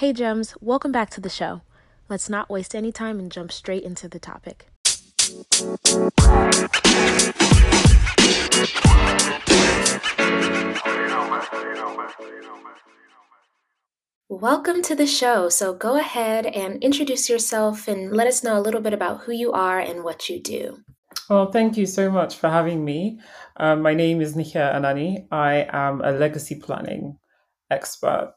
Hey, Gems, welcome back to the show. Let's not waste any time and jump straight into the topic. Welcome to the show. So go ahead and introduce yourself and let us know a little bit about who you are and what you do. Well, thank you so much for having me. Um, my name is Nike Anani. I am a legacy planning expert.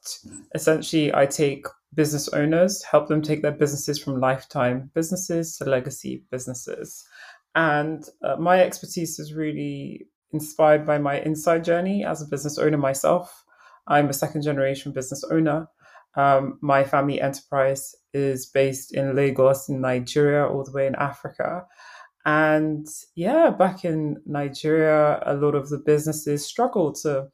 Essentially, I take business owners, help them take their businesses from lifetime businesses to legacy businesses. And uh, my expertise is really inspired by my inside journey as a business owner myself. I'm a second generation business owner. Um, my family enterprise is based in Lagos, in Nigeria, all the way in Africa. And yeah, back in Nigeria, a lot of the businesses struggle to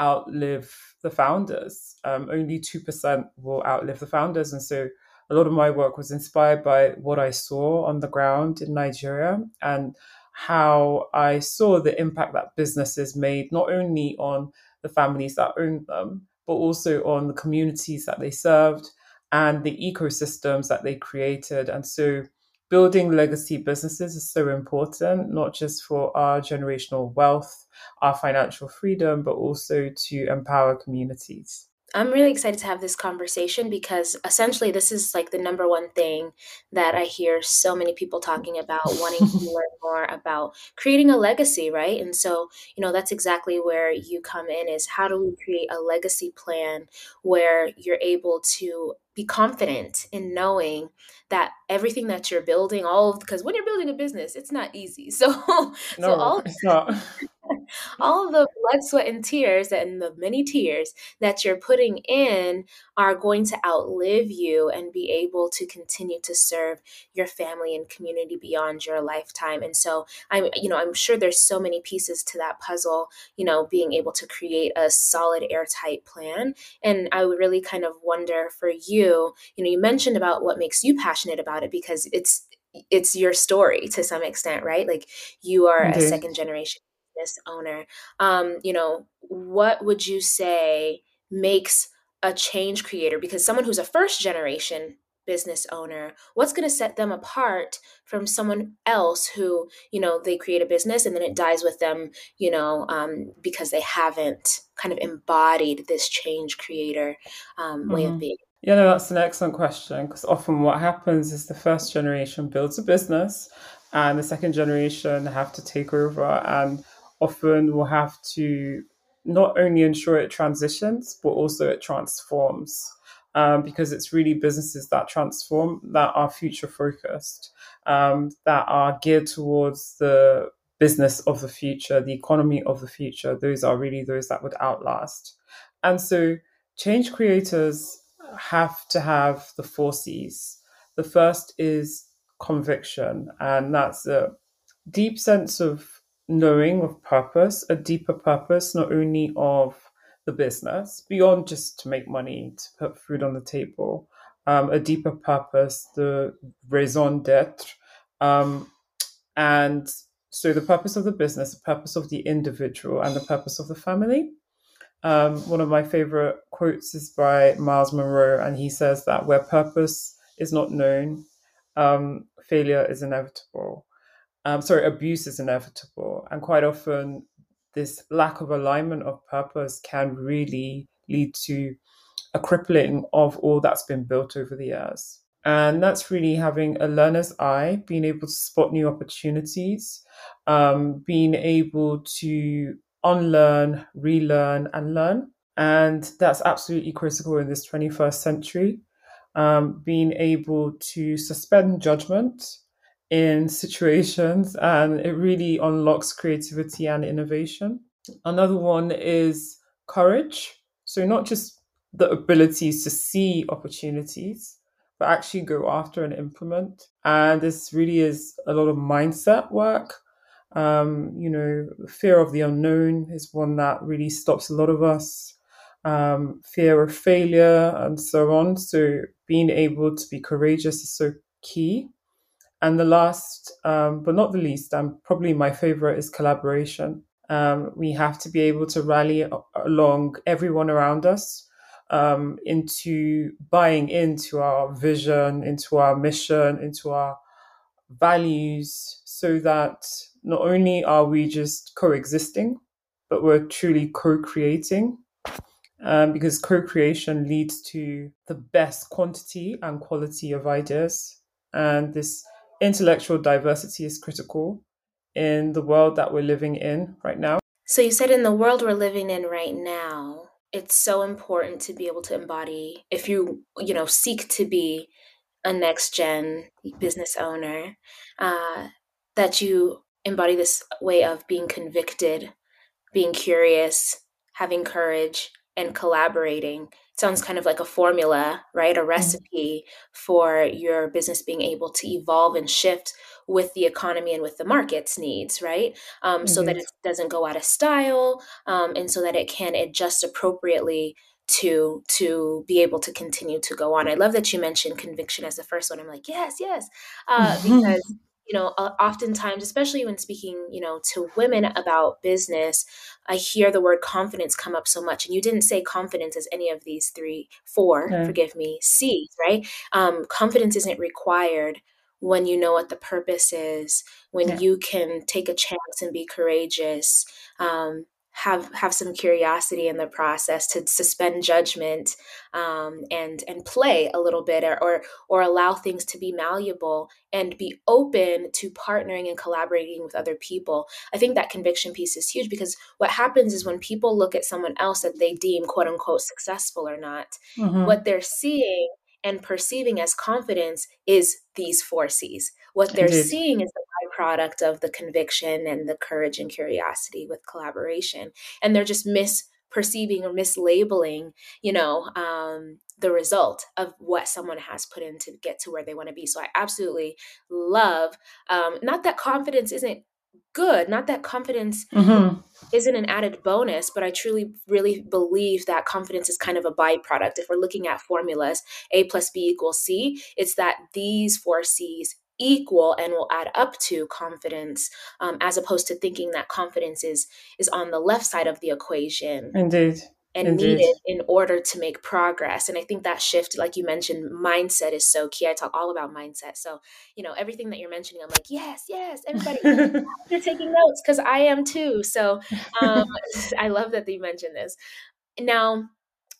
outlive the founders. Um, only 2% will outlive the founders. And so a lot of my work was inspired by what I saw on the ground in Nigeria and how I saw the impact that businesses made, not only on the families that owned them, but also on the communities that they served and the ecosystems that they created. And so building legacy businesses is so important, not just for our generational wealth, our financial freedom, but also to empower communities. I'm really excited to have this conversation because essentially this is like the number one thing that I hear so many people talking about wanting to learn more about creating a legacy, right? And so, you know, that's exactly where you come in is how do we create a legacy plan where you're able to be confident in knowing that everything that you're building all because when you're building a business it's not easy so no, so all it's not all the blood, sweat, and tears and the many tears that you're putting in are going to outlive you and be able to continue to serve your family and community beyond your lifetime. And so I'm, you know, I'm sure there's so many pieces to that puzzle, you know, being able to create a solid airtight plan. And I would really kind of wonder for you, you know, you mentioned about what makes you passionate about it because it's it's your story to some extent, right? Like you are a second generation business owner, um, you know, what would you say makes a change creator? Because someone who's a first generation business owner what's going to set them apart from someone else who you know they create a business and then it dies with them you know um, because they haven't kind of embodied this change creator um, mm-hmm. way of mm-hmm. being yeah no that's an excellent question because often what happens is the first generation builds a business and the second generation have to take over and often will have to not only ensure it transitions, but also it transforms. Um, because it's really businesses that transform that are future focused, um, that are geared towards the business of the future, the economy of the future. Those are really those that would outlast. And so, change creators have to have the four C's. The first is conviction, and that's a deep sense of knowing of purpose, a deeper purpose, not only of the business, beyond just to make money, to put food on the table, um, a deeper purpose, the raison d'etre. Um, and so the purpose of the business, the purpose of the individual, and the purpose of the family. Um, one of my favorite quotes is by Myles Munroe, and he says that where purpose is not known, um, failure is inevitable um, sorry, abuse is inevitable. And quite often, this lack of alignment of purpose can really lead to a crippling of all that's been built over the years. And that's really having a learner's eye, being able to spot new opportunities, um, being able to unlearn, relearn, and learn. And that's absolutely critical in this 21st century. Um, being able to suspend judgment in situations and it really unlocks creativity and innovation. Another one is courage. So, not just the abilities to see opportunities, but actually go after and implement. And this really is a lot of mindset work. Um, you know, fear of the unknown is one that really stops a lot of us. Um, fear of failure and so on. So, being able to be courageous is so key. And the last, um, but not the least, and probably my favorite is collaboration. Um, we have to be able to rally along everyone around us um, into buying into our vision, into our mission, into our values, so that not only are we just coexisting, but we're truly co creating. Um, because co creation leads to the best quantity and quality of ideas. And this intellectual diversity is critical in the world that we're living in right now. So, you said in the world we're living in right now, it's so important to be able to embody, if you, you know, seek to be a next gen business owner, uh, that you embody this way of being convicted, being curious, having courage, and collaborating sounds kind of like a formula, right? A mm-hmm. recipe for your business being able to evolve and shift with the economy and with the market's needs, right? Um, mm-hmm. So that mm-hmm. it doesn't go out of style, um, and so that it can adjust appropriately to to be able to continue to go on. I love that you mentioned conviction as the first one. I'm like, yes, yes, uh, because you know, uh, oftentimes, especially when speaking, you know, to women about business, I hear the word confidence come up so much. And you didn't say confidence as any of these three, four, forgive me, C's, right? Um, confidence isn't required when you know what the purpose is, when yeah. you can take a chance and be courageous, um, have have some curiosity in the process to suspend judgment um, and and play a little bit or, or or allow things to be malleable and be open to partnering and collaborating with other people i think that conviction piece is huge because what happens is when people look at someone else that they deem quote unquote successful or not mm-hmm. what they're seeing and perceiving as confidence is these four C's. What they're Indeed. seeing is the byproduct of the conviction and the courage and curiosity with collaboration. And they're just misperceiving or mislabeling, you know, um, the result of what someone has put in to get to where they want to be. So I absolutely love, um, not that confidence isn't good, not that confidence mm-hmm. isn't an added bonus, but I truly, really believe that confidence is kind of a byproduct. If we're looking at formulas, A plus B equals C, it's that these four C's equal and will add up to confidence um, as opposed to thinking that confidence is is on the left side of the equation indeed and Indeed. needed in order to make progress. And I think that shift, like you mentioned, mindset is so key. I talk all about mindset. So, you know, everything that you're mentioning, I'm like, yes, yes, everybody, you're taking notes because I am too. So um, I love that you mentioned this. Now,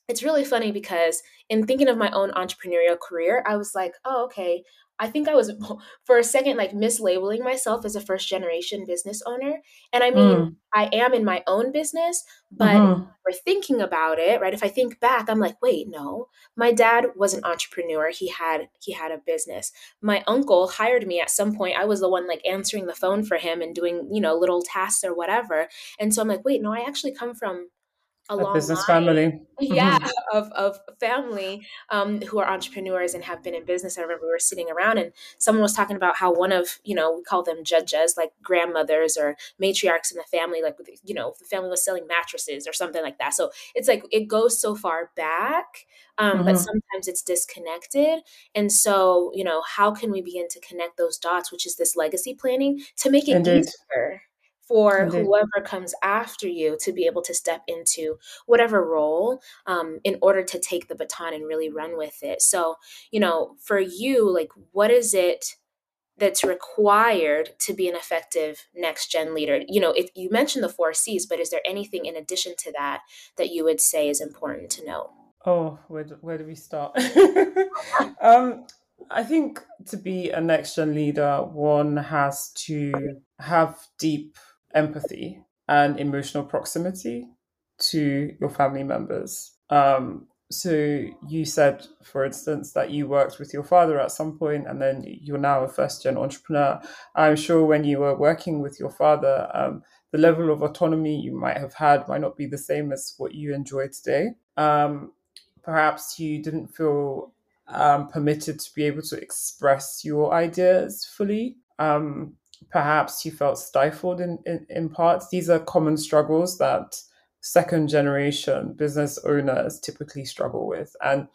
it's really funny because in thinking of my own entrepreneurial career, I was like, oh, okay, I think I was for a second like mislabeling myself as a first generation business owner. And I mean, mm. I am in my own business, but mm-hmm. we're thinking about it, right? If I think back, I'm like, wait, no. My dad was an entrepreneur. He had he had a business. My uncle hired me at some point. I was the one like answering the phone for him and doing, you know, little tasks or whatever. And so I'm like, wait, no, I actually come from a, a business line, family. Yeah, mm-hmm. of, of family um, who are entrepreneurs and have been in business. I remember we were sitting around and someone was talking about how one of, you know, we call them judges, like grandmothers or matriarchs in the family, like, you know, the family was selling mattresses or something like that. So it's like it goes so far back. Um, mm-hmm. But sometimes it's disconnected. And so, you know, how can we begin to connect those dots, which is this legacy planning, to make it Indeed. easier for whoever comes after you to be able to step into whatever role um, in order to take the baton and really run with it. So, you know, for you, like, what is it? that's required to be an effective next gen leader you know if you mentioned the four c's but is there anything in addition to that that you would say is important to know oh where do, where do we start um i think to be a next gen leader one has to have deep empathy and emotional proximity to your family members. Um, so you said, for instance, that you worked with your father at some point, and then you're now a first-gen entrepreneur. I'm sure when you were working with your father, um, the level of autonomy you might have had might not be the same as what you enjoy today. Um, perhaps you didn't feel um, permitted to be able to express your ideas fully. Um, perhaps you felt stifled in, in, in parts. These are common struggles that second generation business owners typically struggle with. And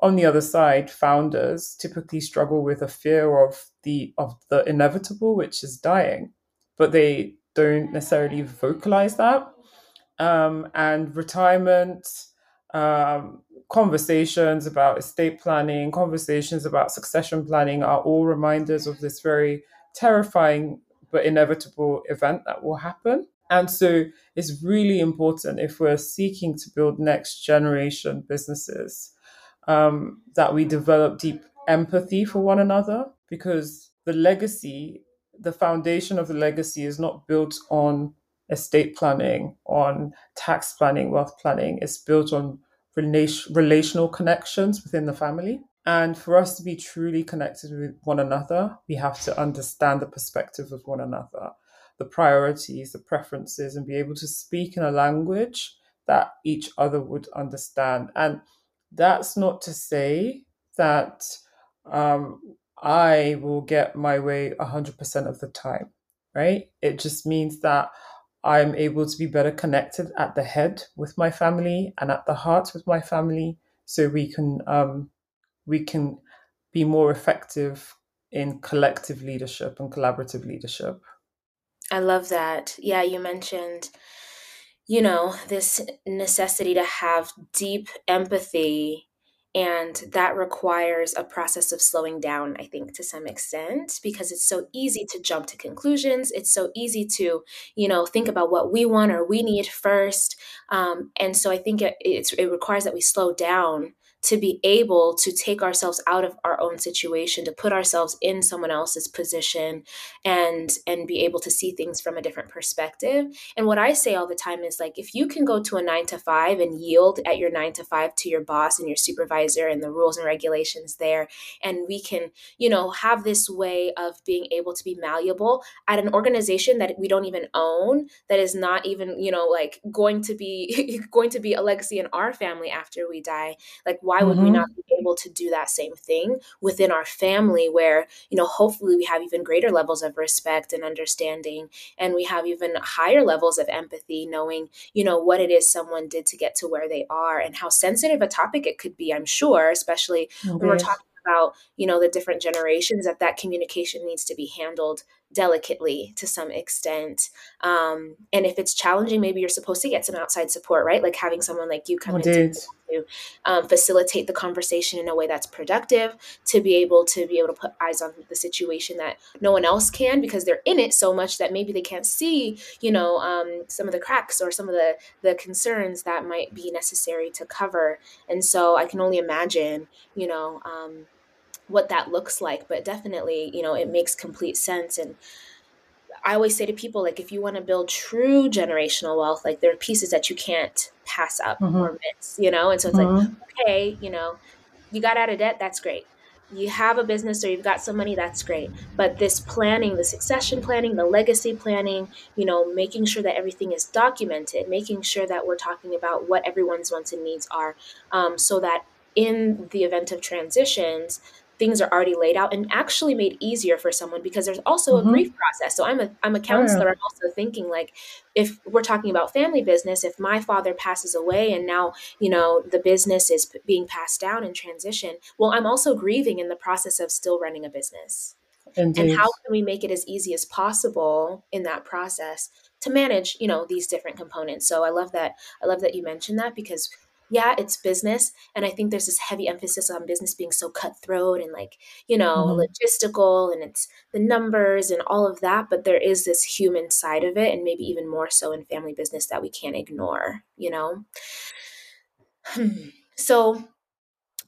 on the other side, founders typically struggle with a fear of the of the inevitable, which is dying, but they don't necessarily vocalize that. Um, and retirement, um, conversations about estate planning, conversations about succession planning are all reminders of this very terrifying but inevitable event that will happen. And so it's really important if we're seeking to build next generation businesses um, that we develop deep empathy for one another because the legacy, the foundation of the legacy is not built on estate planning, on tax planning, wealth planning. It's built on relation, relational connections within the family. And for us to be truly connected with one another, we have to understand the perspective of one another, the priorities, the preferences, and be able to speak in a language that each other would understand. And that's not to say that um, I will get my way 100% of the time, right? It just means that I'm able to be better connected at the head with my family and at the heart with my family, so we can um, we can be more effective in collective leadership and collaborative leadership. I love that. Yeah, you mentioned, you know, this necessity to have deep empathy and that requires a process of slowing down, I think, to some extent, because it's so easy to jump to conclusions. It's so easy to, you know, think about what we want or we need first. Um, and so I think it, it requires that we slow down to be able to take ourselves out of our own situation to put ourselves in someone else's position and and be able to see things from a different perspective. And what i say all the time is like if you can go to a 9 to 5 and yield at your 9 to 5 to your boss and your supervisor and the rules and regulations there and we can you know have this way of being able to be malleable at an organization that we don't even own that is not even you know like going to be going to be a legacy in our family after we die like why would mm-hmm. we not be able to do that same thing within our family where you know hopefully we have even greater levels of respect and understanding and we have even higher levels of empathy knowing you know what it is someone did to get to where they are and how sensitive a topic it could be i'm sure especially mm-hmm. when we're talking about you know the different generations that that communication needs to be handled delicately to some extent. Um, and if it's challenging maybe you're supposed to get some outside support right? Like having someone like you come in to um, facilitate the conversation in a way that's productive to be able to be able to put eyes on the situation that no one else can because they're in it so much that maybe they can't see you know um, some of the cracks or some of the the concerns that might be necessary to cover. And so i can only imagine you know um, what that looks like but definitely you know it makes complete sense and i always say to people like if you want to build true generational wealth like there are pieces that you can't pass up mm-hmm. or miss you know and so it's mm-hmm. like okay you know you got out of debt that's great you have a business or you've got some money that's great but this planning the succession planning the legacy planning you know making sure that everything is documented making sure that we're talking about what everyone's wants and needs are um, so that in the event of transitions things are already laid out and actually made easier for someone because there's also mm-hmm. a grief process. So I'm a I'm a counselor. I'm also thinking like if we're talking about family business, if my father passes away and now, you know, the business is being passed down in transition, well, I'm also grieving in the process of still running a business. Indeed. And how can we make it as easy as possible in that process to manage, you know, these different components? So I love that I love that you mentioned that because yeah, it's business. And I think there's this heavy emphasis on business being so cutthroat and like, you know, mm-hmm. logistical and it's the numbers and all of that. But there is this human side of it, and maybe even more so in family business that we can't ignore, you know? so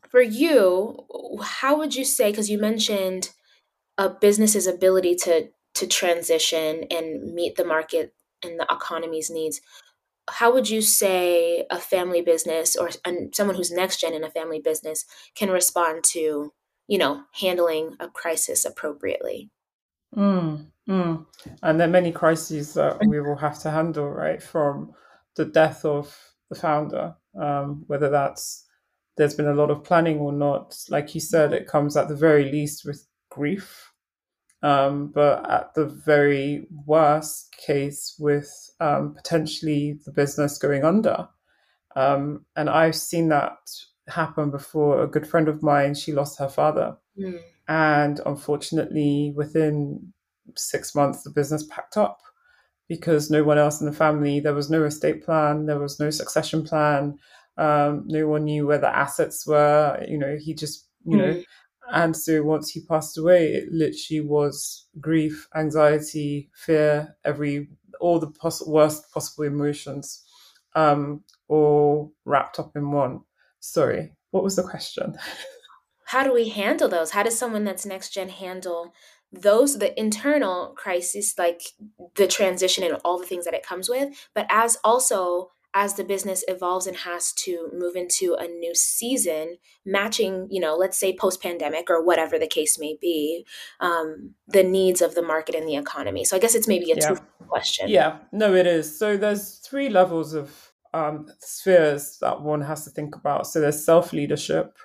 for you, how would you say, because you mentioned a business's ability to to transition and meet the market and the economy's needs how would you say a family business or someone who's next gen in a family business can respond to you know handling a crisis appropriately mm, mm. and there are many crises that we will have to handle right from the death of the founder um, whether that's there's been a lot of planning or not like you said it comes at the very least with grief um, but at the very worst case, with um, potentially the business going under. Um, and I've seen that happen before. A good friend of mine, she lost her father. Mm. And unfortunately, within six months, the business packed up because no one else in the family, there was no estate plan, there was no succession plan. Um, no one knew where the assets were. You know, he just, you mm. know, hmm. and so once he passed away, it literally was grief, anxiety, fear, every all the poss- worst possible emotions, um, all wrapped up in one. Sorry, what was the question? How do we handle those? How does someone that's next gen handle those the internal crisis like the transition and all the things that it comes with but as also as the business evolves and has to move into a new season matching you know let's say post pandemic or whatever the case may be um, the needs of the market and the economy. So i guess it's maybe a yeah. two question. Yeah. No it is. So there's three levels of um, spheres that one has to think about. So there's self leadership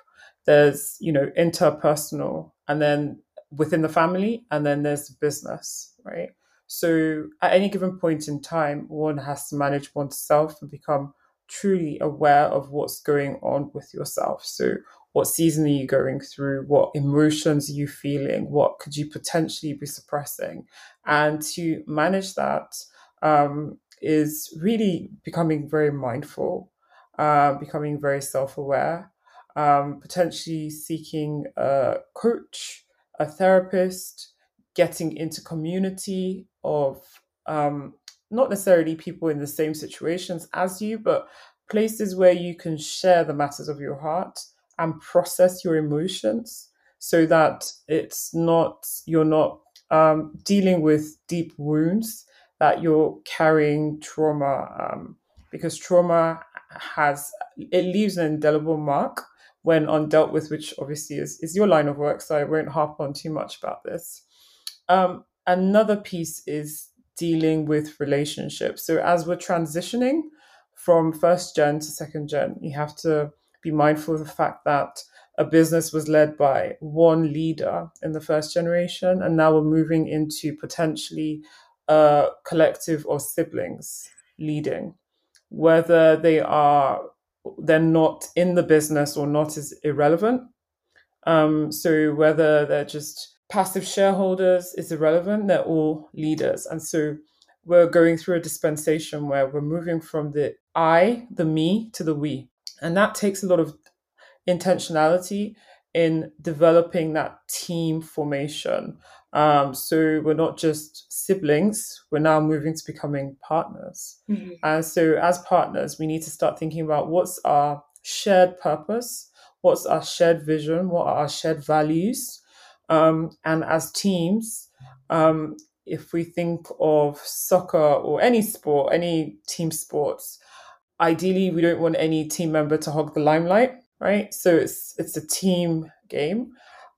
there's you know interpersonal and then within the family and then there's business right so at any given point in time one has to manage oneself and become truly aware of what's going on with yourself. So what season are you going through? What emotions are you feeling? What could you potentially be suppressing? And to manage that um, is really becoming very mindful uh, becoming very self-aware um, potentially seeking a coach a therapist, getting into community of um, not necessarily people in the same situations as you, but places where you can share the matters of your heart and process your emotions so that it's not, you're not um, dealing with deep wounds, that you're carrying trauma, um, because trauma has, it leaves an indelible mark when undealt with, which obviously is, is your line of work, so I won't harp on too much about this. Um, another piece is dealing with relationships. So as we're transitioning from first gen to second gen, you have to be mindful of the fact that a business was led by one leader in the first generation, and now we're moving into potentially a collective of siblings leading, whether they are they're not in the business or not is irrelevant. Um, so whether they're just passive shareholders is irrelevant. They're all leaders, and so we're going through a dispensation where we're moving from the I, the me, to the we, and that takes a lot of intentionality in developing that team formation. Um, so we're not just siblings, we're now moving to becoming partners. Mm-hmm. And so, as partners, we need to start thinking about what's our shared purpose, what's our shared vision, what are our shared values. Um, and as teams, um, if we think of soccer or any sport, any team sports, ideally we don't want any team member to hog the limelight, right? So it's it's a team game.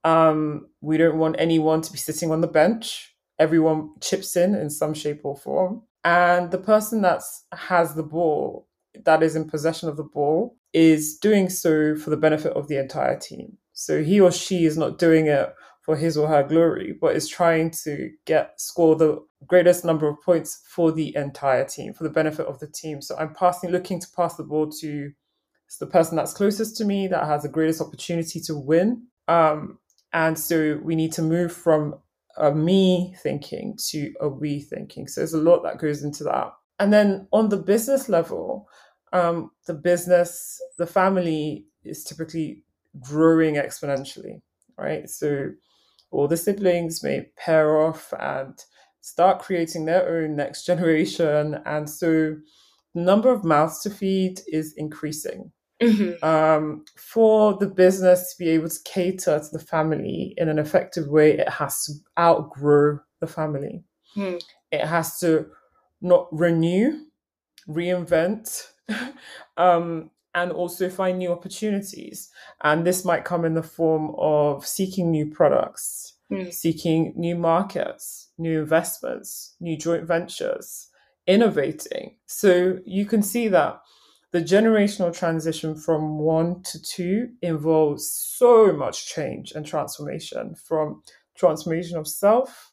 Um, we don't want anyone to be sitting on the bench. Everyone chips in in some shape or form. And the person that has the ball, that is in possession of the ball, is doing so for the benefit of the entire team. So he or she is not doing it for his or her glory, but is trying to get score the greatest number of points for the entire team, for the benefit of the team. So I'm passing, looking to pass the ball to the person that's closest to me, that has the greatest opportunity to win. Um, and so we need to move from a me thinking to a we thinking. So there's a lot that goes into that. And then on the business level, um, the business, the family is typically growing exponentially, right? So all the siblings may pair off and start creating their own next generation. And so the number of mouths to feed is increasing. Mm-hmm. Um, for the business to be able to cater to the family in an effective way, it has to outgrow the family. Mm. It has to not renew, reinvent, um, and also find new opportunities. And this might come in the form of seeking new products, mm. seeking new markets, new investments, new joint ventures, innovating. So you can see that the generational transition from one to two involves so much change and transformation from transformation of self,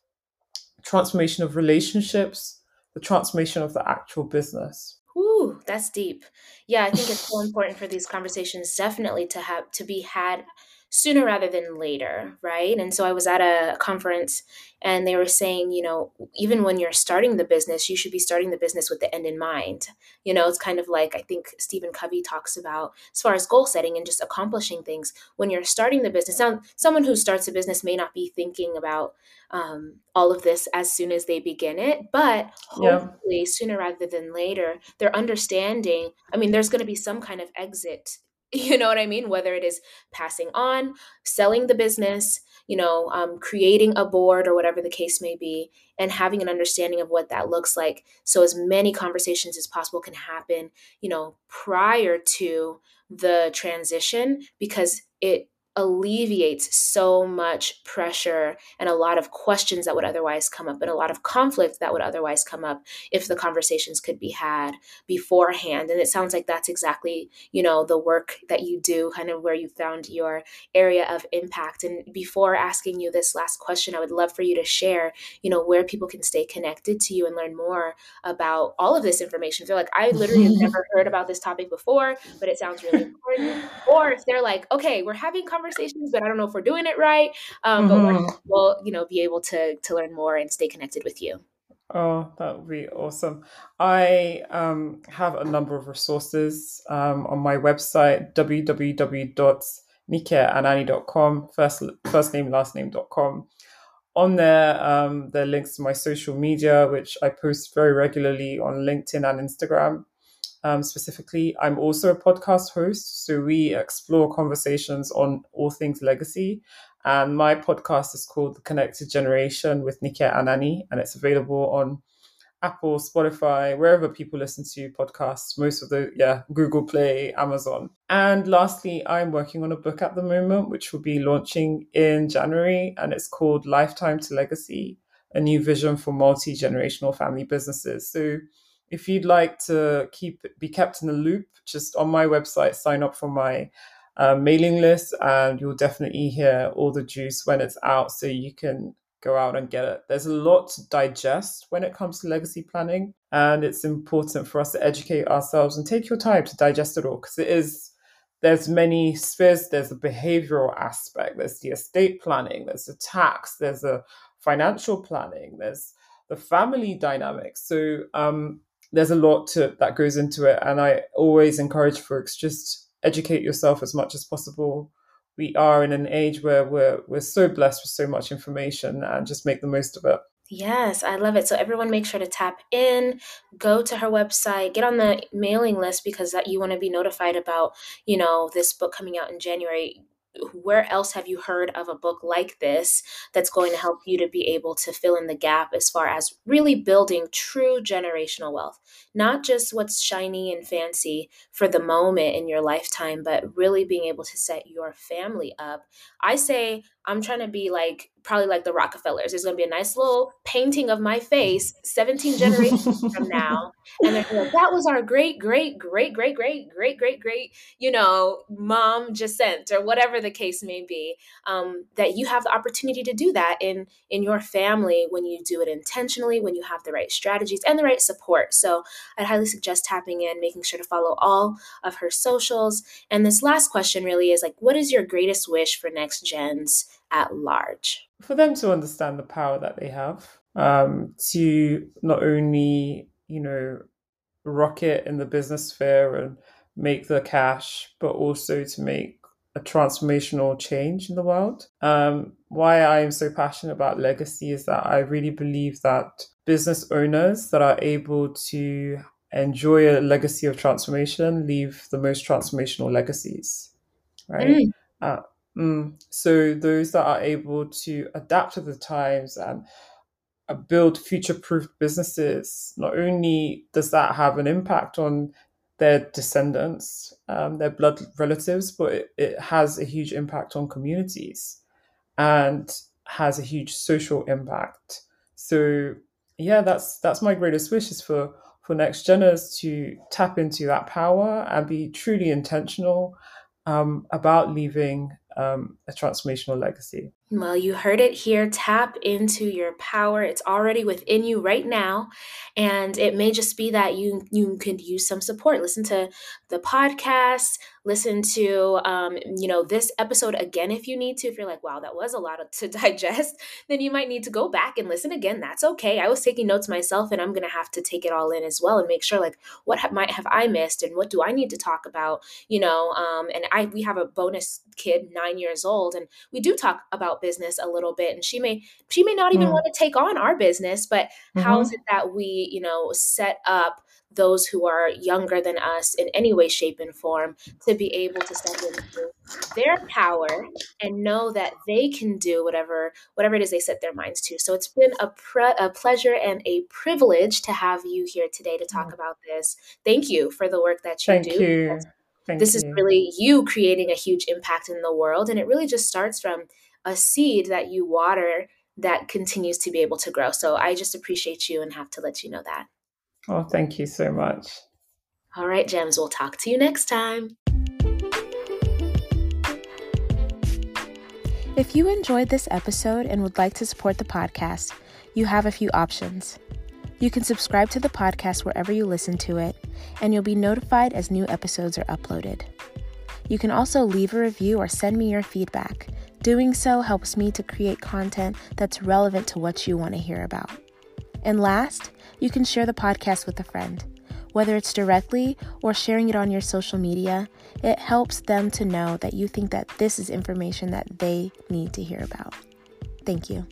transformation of relationships, the transformation of the actual business. Ooh, that's deep. Yeah, I think it's so important for these conversations definitely to have to be had sooner rather than later, right? And so I was at a conference and they were saying, you know, even when you're starting the business, you should be starting the business with the end in mind. You know, it's kind of like I think Stephen Covey talks about as far as goal setting and just accomplishing things. When you're starting the business, now someone who starts a business may not be thinking about um, all of this as soon as they begin it, but hopefully yeah. sooner rather than later, they're understanding. I mean, there's going to be some kind of exit you know what i mean? Whether it is passing on selling the business you know um, creating a board or whatever the case may be and having an understanding of what that looks like so as many conversations as possible can happen you know prior to the transition because it alleviates so much pressure and a lot of questions that would otherwise come up and a lot of conflict that would otherwise come up if the conversations could be had beforehand. And it sounds like that's exactly you know the work that you do kind of where you found your area of impact. And before asking you this last question i would love for you to share you know where people can stay connected to you and learn more about all of this information. If they're like i literally have never heard about this topic before but it sounds really important. Or if they're like okay we're having conversations conversations, but I don't know if we're doing it right. Um, mm-hmm. But we'll, you know, be able to to learn more and stay connected with you. Oh, that would be awesome. I um, have a number of resources um, on my website, www.nikeanani.com, first, first name, last name.com. On there, um, there are links to my social media, which I post very regularly on LinkedIn and Instagram um, specifically. I'm also a podcast host, so we explore conversations on all things legacy. And my podcast is called The Connected Generation with Nike Anani, and it's available on Apple, Spotify, wherever people listen to podcasts, most of the, yeah, Google Play, Amazon. And lastly, I'm working on a book at the moment, which will be launching in January, and it's called Lifetime to Legacy A New Vision for Multi Generational Family Businesses. So if you'd like to keep be kept in the loop, just on my website, sign up for my uh, mailing list, and you'll definitely hear all the juice when it's out, so you can go out and get it. There's a lot to digest when it comes to legacy planning, and it's important for us to educate ourselves and take your time to digest it all because it is. There's many spheres. There's the behavioral aspect. There's the estate planning. There's the tax. There's the financial planning. There's the family dynamics. So um, there's a lot to that goes into it and i always encourage folks just educate yourself as much as possible. We are in an age where we're we're so blessed with so much information and just make the most of it. Yes, I love it. So everyone make sure to tap in, go to her website, get on the mailing list because that you want to be notified about, you know, this book coming out in January where else have you heard of a book like this that's going to help you to be able to fill in the gap as far as really building true generational wealth? Not just what's shiny and fancy for the moment in your lifetime, but really being able to set your family up. I say I'm trying to be like probably like the Rockefellers. There's to be a nice little painting of my face 17 generations from now. And they're like, that was our great, great, great, great, great, great, great, great, you know, mom Jacent or whatever the case may be. Um, that you have the opportunity to do that in in your family when you do it intentionally, when you have the right strategies and the right support. So I'd highly suggest tapping in, making sure to follow all of her socials. And this last question really is like, what is your greatest wish for next gens? At large. For them to understand the power that they have, um, to not only, you know, rocket in the business sphere and make the cash, but also to make a transformational change in the world. Um, why I am so passionate about legacy is that I really believe that business owners that are able to enjoy a legacy of transformation leave the most transformational legacies, right? Mm. Uh, Mm. So those that are able to adapt to the times and uh, build future-proof businesses, not only does that have an impact on their descendants, um, their blood relatives, but it, it has a huge impact on communities and has a huge social impact. So yeah, that's that's my greatest wish is for for next geners to tap into that power and be truly intentional um, about leaving um, a transformational legacy. Well, you heard it here. Tap into your power. It's already within you right now. And it may just be that you you could use some support. Listen to the podcast, listen to um, you know this episode again if you need to if you're like wow that was a lot to digest then you might need to go back and listen again that's okay i was taking notes myself and i'm gonna have to take it all in as well and make sure like what ha- might have i missed and what do i need to talk about you know um, and i we have a bonus kid nine years old and we do talk about business a little bit and she may she may not even mm. want to take on our business but mm-hmm. how is it that we you know set up those who are younger than us in any way, shape, and form to be able to step into their power and know that they can do whatever whatever it is they set their minds to. So it's been a, pre- a pleasure and a privilege to have you here today to talk mm. about this. Thank you for the work that you Thank do. You. Thank this you. is really you creating a huge impact in the world, and it really just starts from a seed that you water that continues to be able to grow. So I just appreciate you and have to let you know that. Oh, thank you so much. All right, Gems, we'll talk to you next time. If you enjoyed this episode and would like to support the podcast, you have a few options. You can subscribe to the podcast wherever you listen to it, and you'll be notified as new episodes are uploaded. You can also leave a review or send me your feedback. Doing so helps me to create content that's relevant to what you want to hear about. And last, you can share the podcast with a friend. Whether it's directly or sharing it on your social media, it helps them to know that you think that this is information that they need to hear about. Thank you.